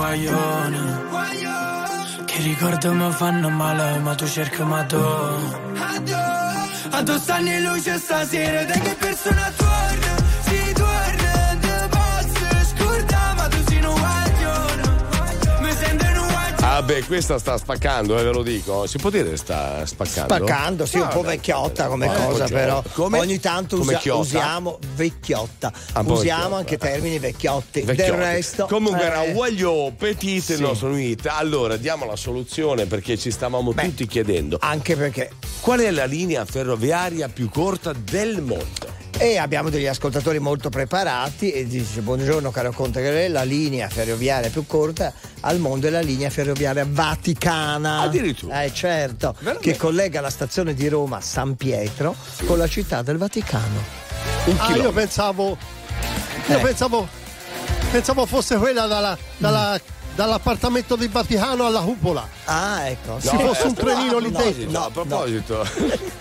guaglione. Che ricordi mi fanno male, ma tu cerchi ma tu. Addosso anni luce stasera, da che persona torna? Ah beh, questa sta spaccando, eh, ve lo dico. Si può dire sta spaccando? Spaccando, sì, un po' vecchiotta come Eh, cosa, però come- ogni tanto usa- usiamo vecchiotta. Ah, usiamo anche termini vecchiotti. Vecchiotti. Del resto. Comunque eh, era Waglio Petit il Sì. nostro hit. Allora diamo la soluzione perché ci stavamo tutti chiedendo. Anche perché. Qual è la linea ferroviaria più corta del mondo? E abbiamo degli ascoltatori molto preparati e dice buongiorno caro Conte Galè, la linea ferroviaria più corta al mondo è la linea ferroviaria vaticana. Addirittura. Eh certo, che collega la stazione di Roma San Pietro con la città del Vaticano. Un Ah, io pensavo. Io Eh. pensavo. Pensavo fosse quella dalla- dalla- dall'appartamento del Vaticano alla cupola. Ah, ecco. Ci fosse un a trenino lì dentro. a proposito.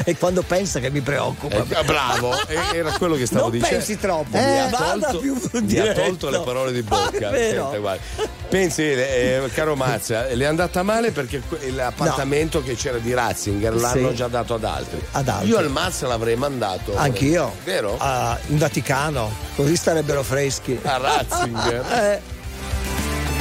E quando pensa che mi preoccupa. Eh, bravo, eh, era quello che stavo Non dicendo. pensi troppo, mi, eh, ha vada tolto, più mi ha tolto le parole di Ah, bocca. guarda. Pensi, eh, caro Mazza, le è andata male perché l'appartamento che c'era di Ratzinger l'hanno Sì. già dato ad altri. Ad altri. Io al Mazza l'avrei mandato. Anch'io. Vero? Ah, in Vaticano, così starebbero freschi. A Ratzinger. Eh.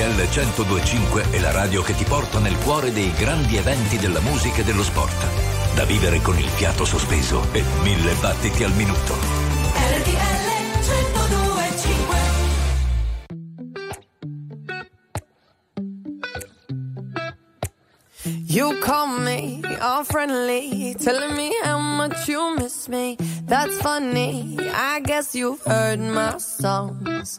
RTL 1025 è la radio che ti porta nel cuore dei grandi eventi della musica e dello sport. Da vivere con il fiato sospeso e mille battiti al minuto. RTL 1025 You call me all friendly, telling me how much you miss me. That's funny. I guess you've heard my songs.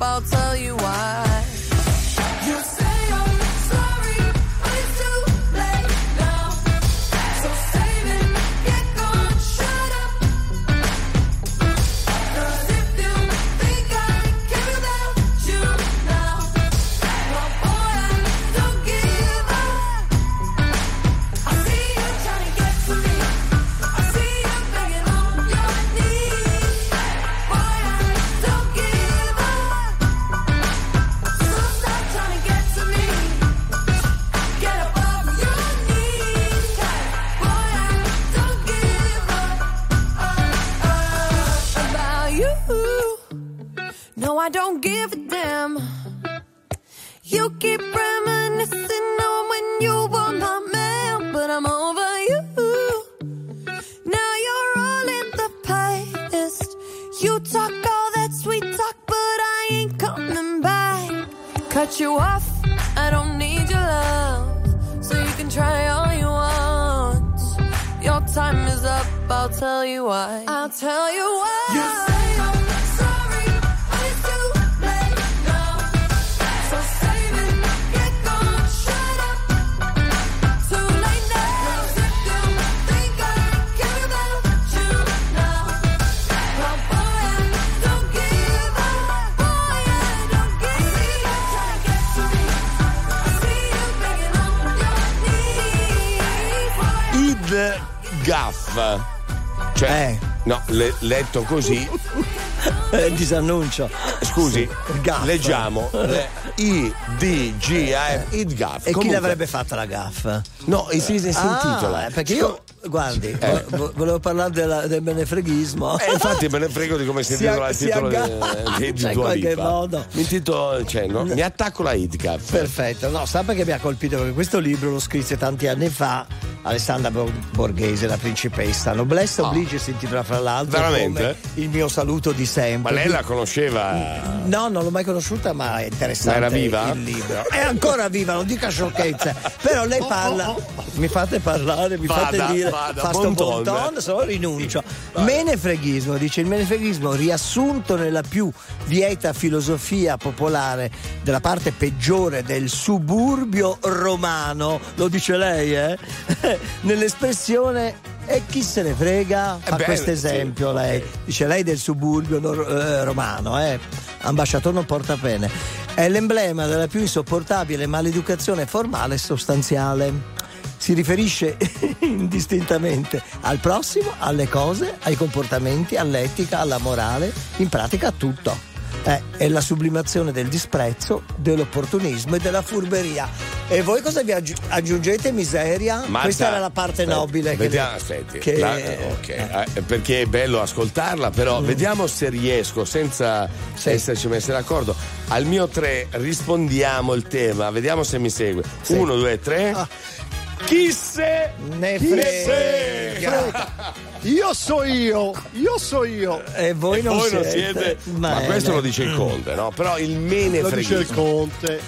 I'll tell you why. Letto così. Eh, disannuncio. Scusi, Gaff. leggiamo. Le- I D G A F Id Gaff. E chi Comunque- l'avrebbe fatta la gaffa? No, si, si, si Ah, intitola. eh, perché io, guardi, Eh. vo- volevo parlare della- del benefreghismo. Eh, infatti me ne frego di come si intitola il titolo agga- di, di Cioè, in Dua Lipa. modo. Mi, intito- cioè, no, mi attacco la Idcaf. Perfetto, no, sa perché mi ha colpito? Perché questo libro lo scrisse tanti anni fa Alessandra Bor- Borghese, la principessa. Noblesse Oblige si intitola fra l'altro Ah. Veramente? come il mio saluto di sempre. Ma lei la conosceva? No, non l'ho mai conosciuta, ma è interessante Ma era viva? il libro. È ancora viva, non dica sciocchezze. Però lei parla. Mi fate parlare, mi Vada, fate dire. vada, fa sto bon ton. ton, se no rinuncio. Menefreghismo, dice il menefreghismo riassunto nella più vieta filosofia popolare della parte peggiore del suburbio romano, lo dice lei, eh? Nell'espressione e chi se ne frega fa beh, questo sì, esempio lei. Dice lei del suburbio nor- eh, romano, eh? Ambasciatore non porta pene. È l'emblema della più insopportabile maleducazione formale e sostanziale. Si riferisce indistintamente al prossimo, alle cose, ai comportamenti, all'etica, alla morale, in pratica a tutto. Eh, è la sublimazione del disprezzo, dell'opportunismo e della furberia. E voi cosa vi aggi- aggiungete? Miseria? Marta, Questa era la parte aspetta, nobile. che- Vediamo, aspetti, che- la- ok, eh, perché è bello ascoltarla, però vediamo se riesco, senza esserci messi d'accordo. Al mio 3 rispondiamo il tema, vediamo se mi segue. 1, 2, 3. Chi se ne frega? Io so io, io so io. E voi E non voi non siete. siete. Ma Bene. questo lo dice il Conte, no? Però il mene Lo dice il. Conte.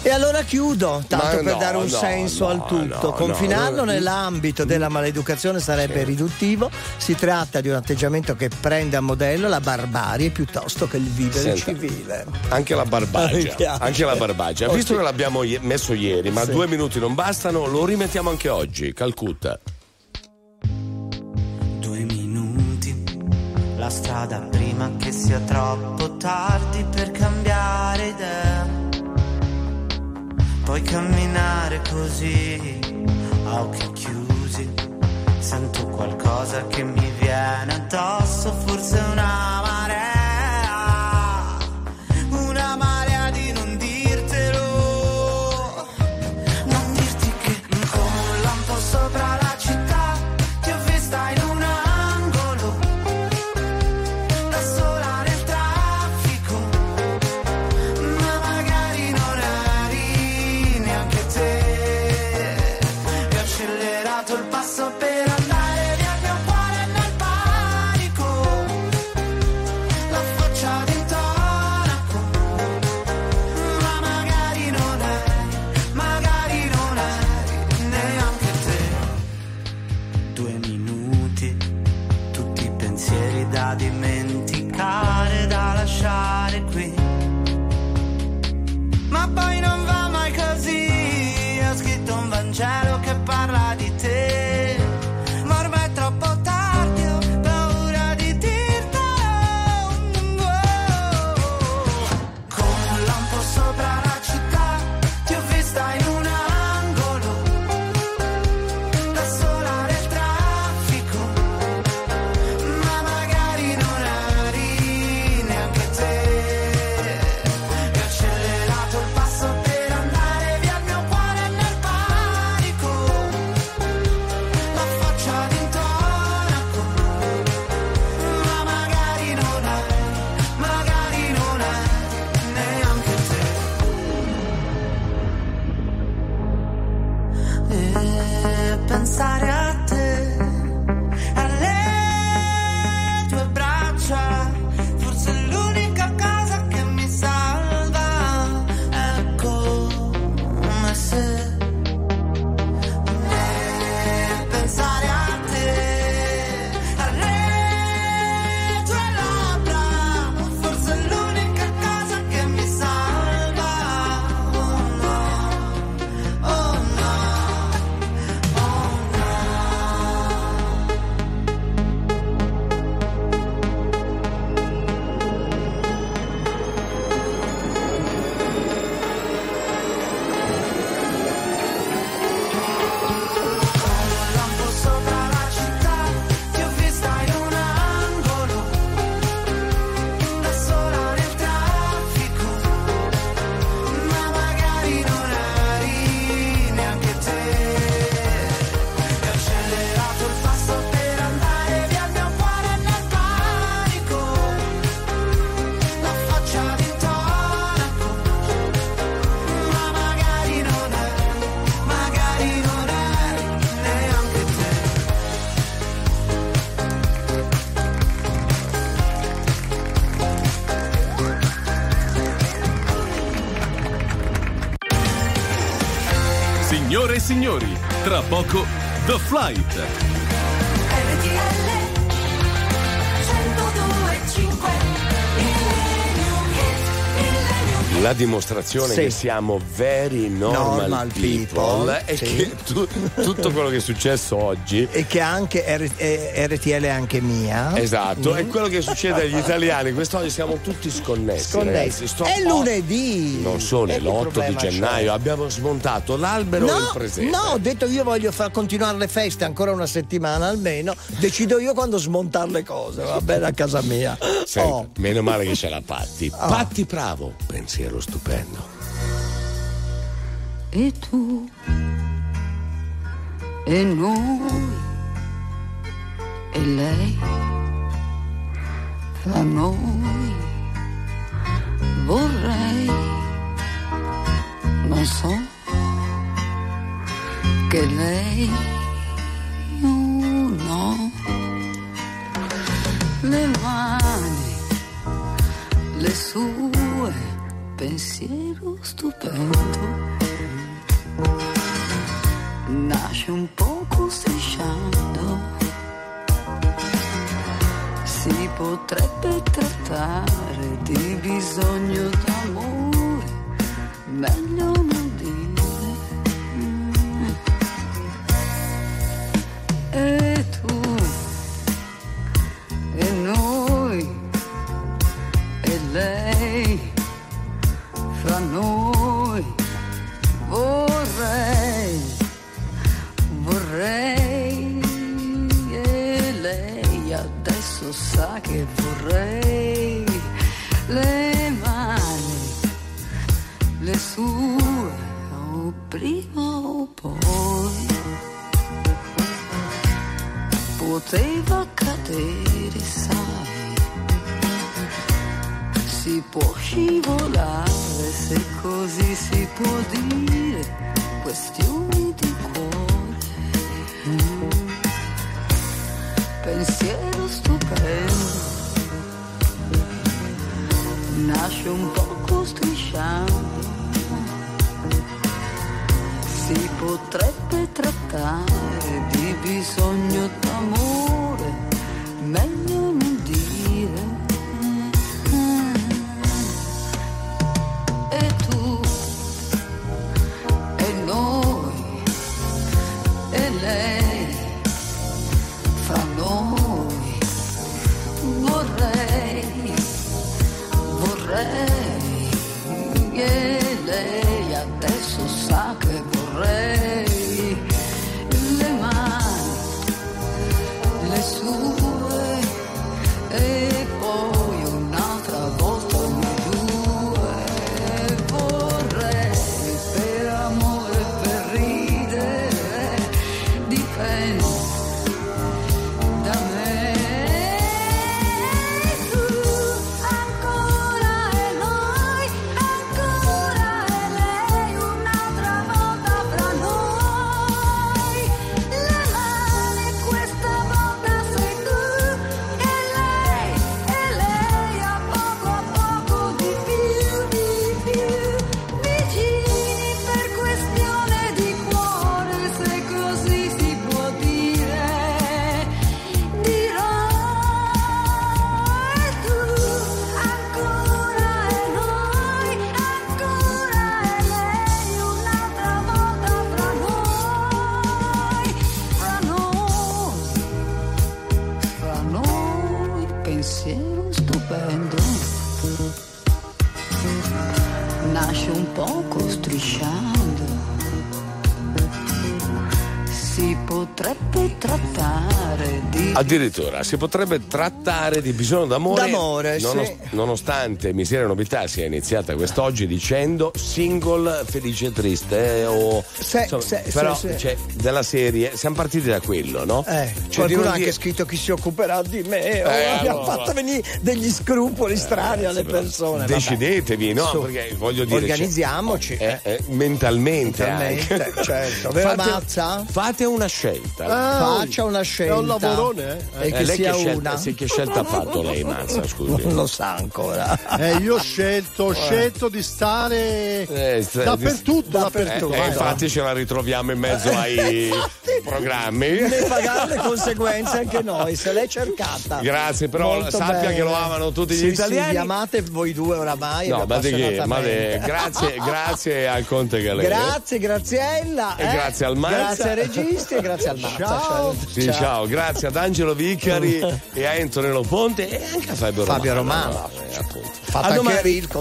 E allora chiudo, tanto Ma per no, dare un no, senso no, al tutto. no, Confinarlo no. nell'ambito della maleducazione sarebbe riduttivo. Si tratta di un atteggiamento che prende a modello la barbarie piuttosto che il vivere Senta. civile. Anche la barbagia, anche la barbagia. Visto che l'abbiamo messo ieri, ma Sì. due minuti non bastano, lo rimettiamo anche oggi. Calcutta. Due minuti, la strada prima che sia troppo tardi per cambiare idea. Puoi camminare così, a occhi chiusi. Sento qualcosa che mi viene addosso, forse una marea. Poco The Flight. La dimostrazione Sì. che siamo very normal, Normal people, è sì. che tu- tutto quello che è successo oggi E che anche R- eh, RTL è anche mia. Esatto, Mm. è quello che succede agli italiani. Quest'oggi siamo tutti sconnessi. Sconnessi. Sto- È lunedì. Non solo, E è che l'8 di problema c'è? gennaio. Abbiamo smontato l'albero e il No, presepe. no, ho detto io voglio far continuare le feste ancora una settimana almeno. Decido io quando smontare le cose, va bene a casa mia. Senti, Oh. meno male che c'è la Patti. Oh. Patti bravo, pensiero stupendo. e tu? E noi? E lei? Fra noi? Vorrei non so che lei oh no le mani le sue pensiero stupendo nasce un poco strisciando. Si potrebbe trattare di bisogno d'amore, meglio non dire. E adesso sa che vorrei le mani le sue o prima o poi. Poteva cadere sai si può scivolare se così si può dire questioni di cuore. Pensiero stupendo nasce un poco strisciando si potrebbe trattare di bisogno d'amore meglio non Addirittura si potrebbe trattare di bisogno d'amore, D'amore, nonos- sì. nonostante Miseria e Novità sia iniziata quest'oggi dicendo single felice e triste eh, o insomma, sì, però sì. cioè, della serie siamo partiti da quello no? Eh, Cioè, qualcuno ha anche dire- scritto chi si occuperà di me. Eh, oh, mi ha allora. fatto venire degli scrupoli strani alle persone. vabbè. Decidetevi, no? Su. Perché voglio dire. Organizziamoci. cioè, eh, eh, mentalmente, Mentalmente, certo. Vero, fate, Mazza? fate una scelta. scelta. Faccia una scelta. È un lavorone, eh? E che Eh, lei sia che scelta, una. sì, che scelta ha fatto lei, Mazza, scusi? Non lo sa ancora. Eh, io ho scelto, ho scelto di stare Eh, sta- dappertutto, Eh, dappertutto. eh, vai, infatti ce la ritroviamo in mezzo ai programmi. Ne pagare le conseguenze anche noi, se l'è cercata. Grazie, però Molto sappia bene. che lo amano tutti Sì, gli italiani. Sì, vi amate voi due oramai. No, ma di che? Ma de- grazie, grazie al Conte Galera. Grazie, Graziella. E eh. grazie al Mazza. Grazie ai registi e grazie al Mazza. Ciao. Sì, ciao. grazie ad Angelo Vicari e a Antonello Ponte e anche a Fabio Romano. Fabio Romano. Eh, appunto. Fatto A domani.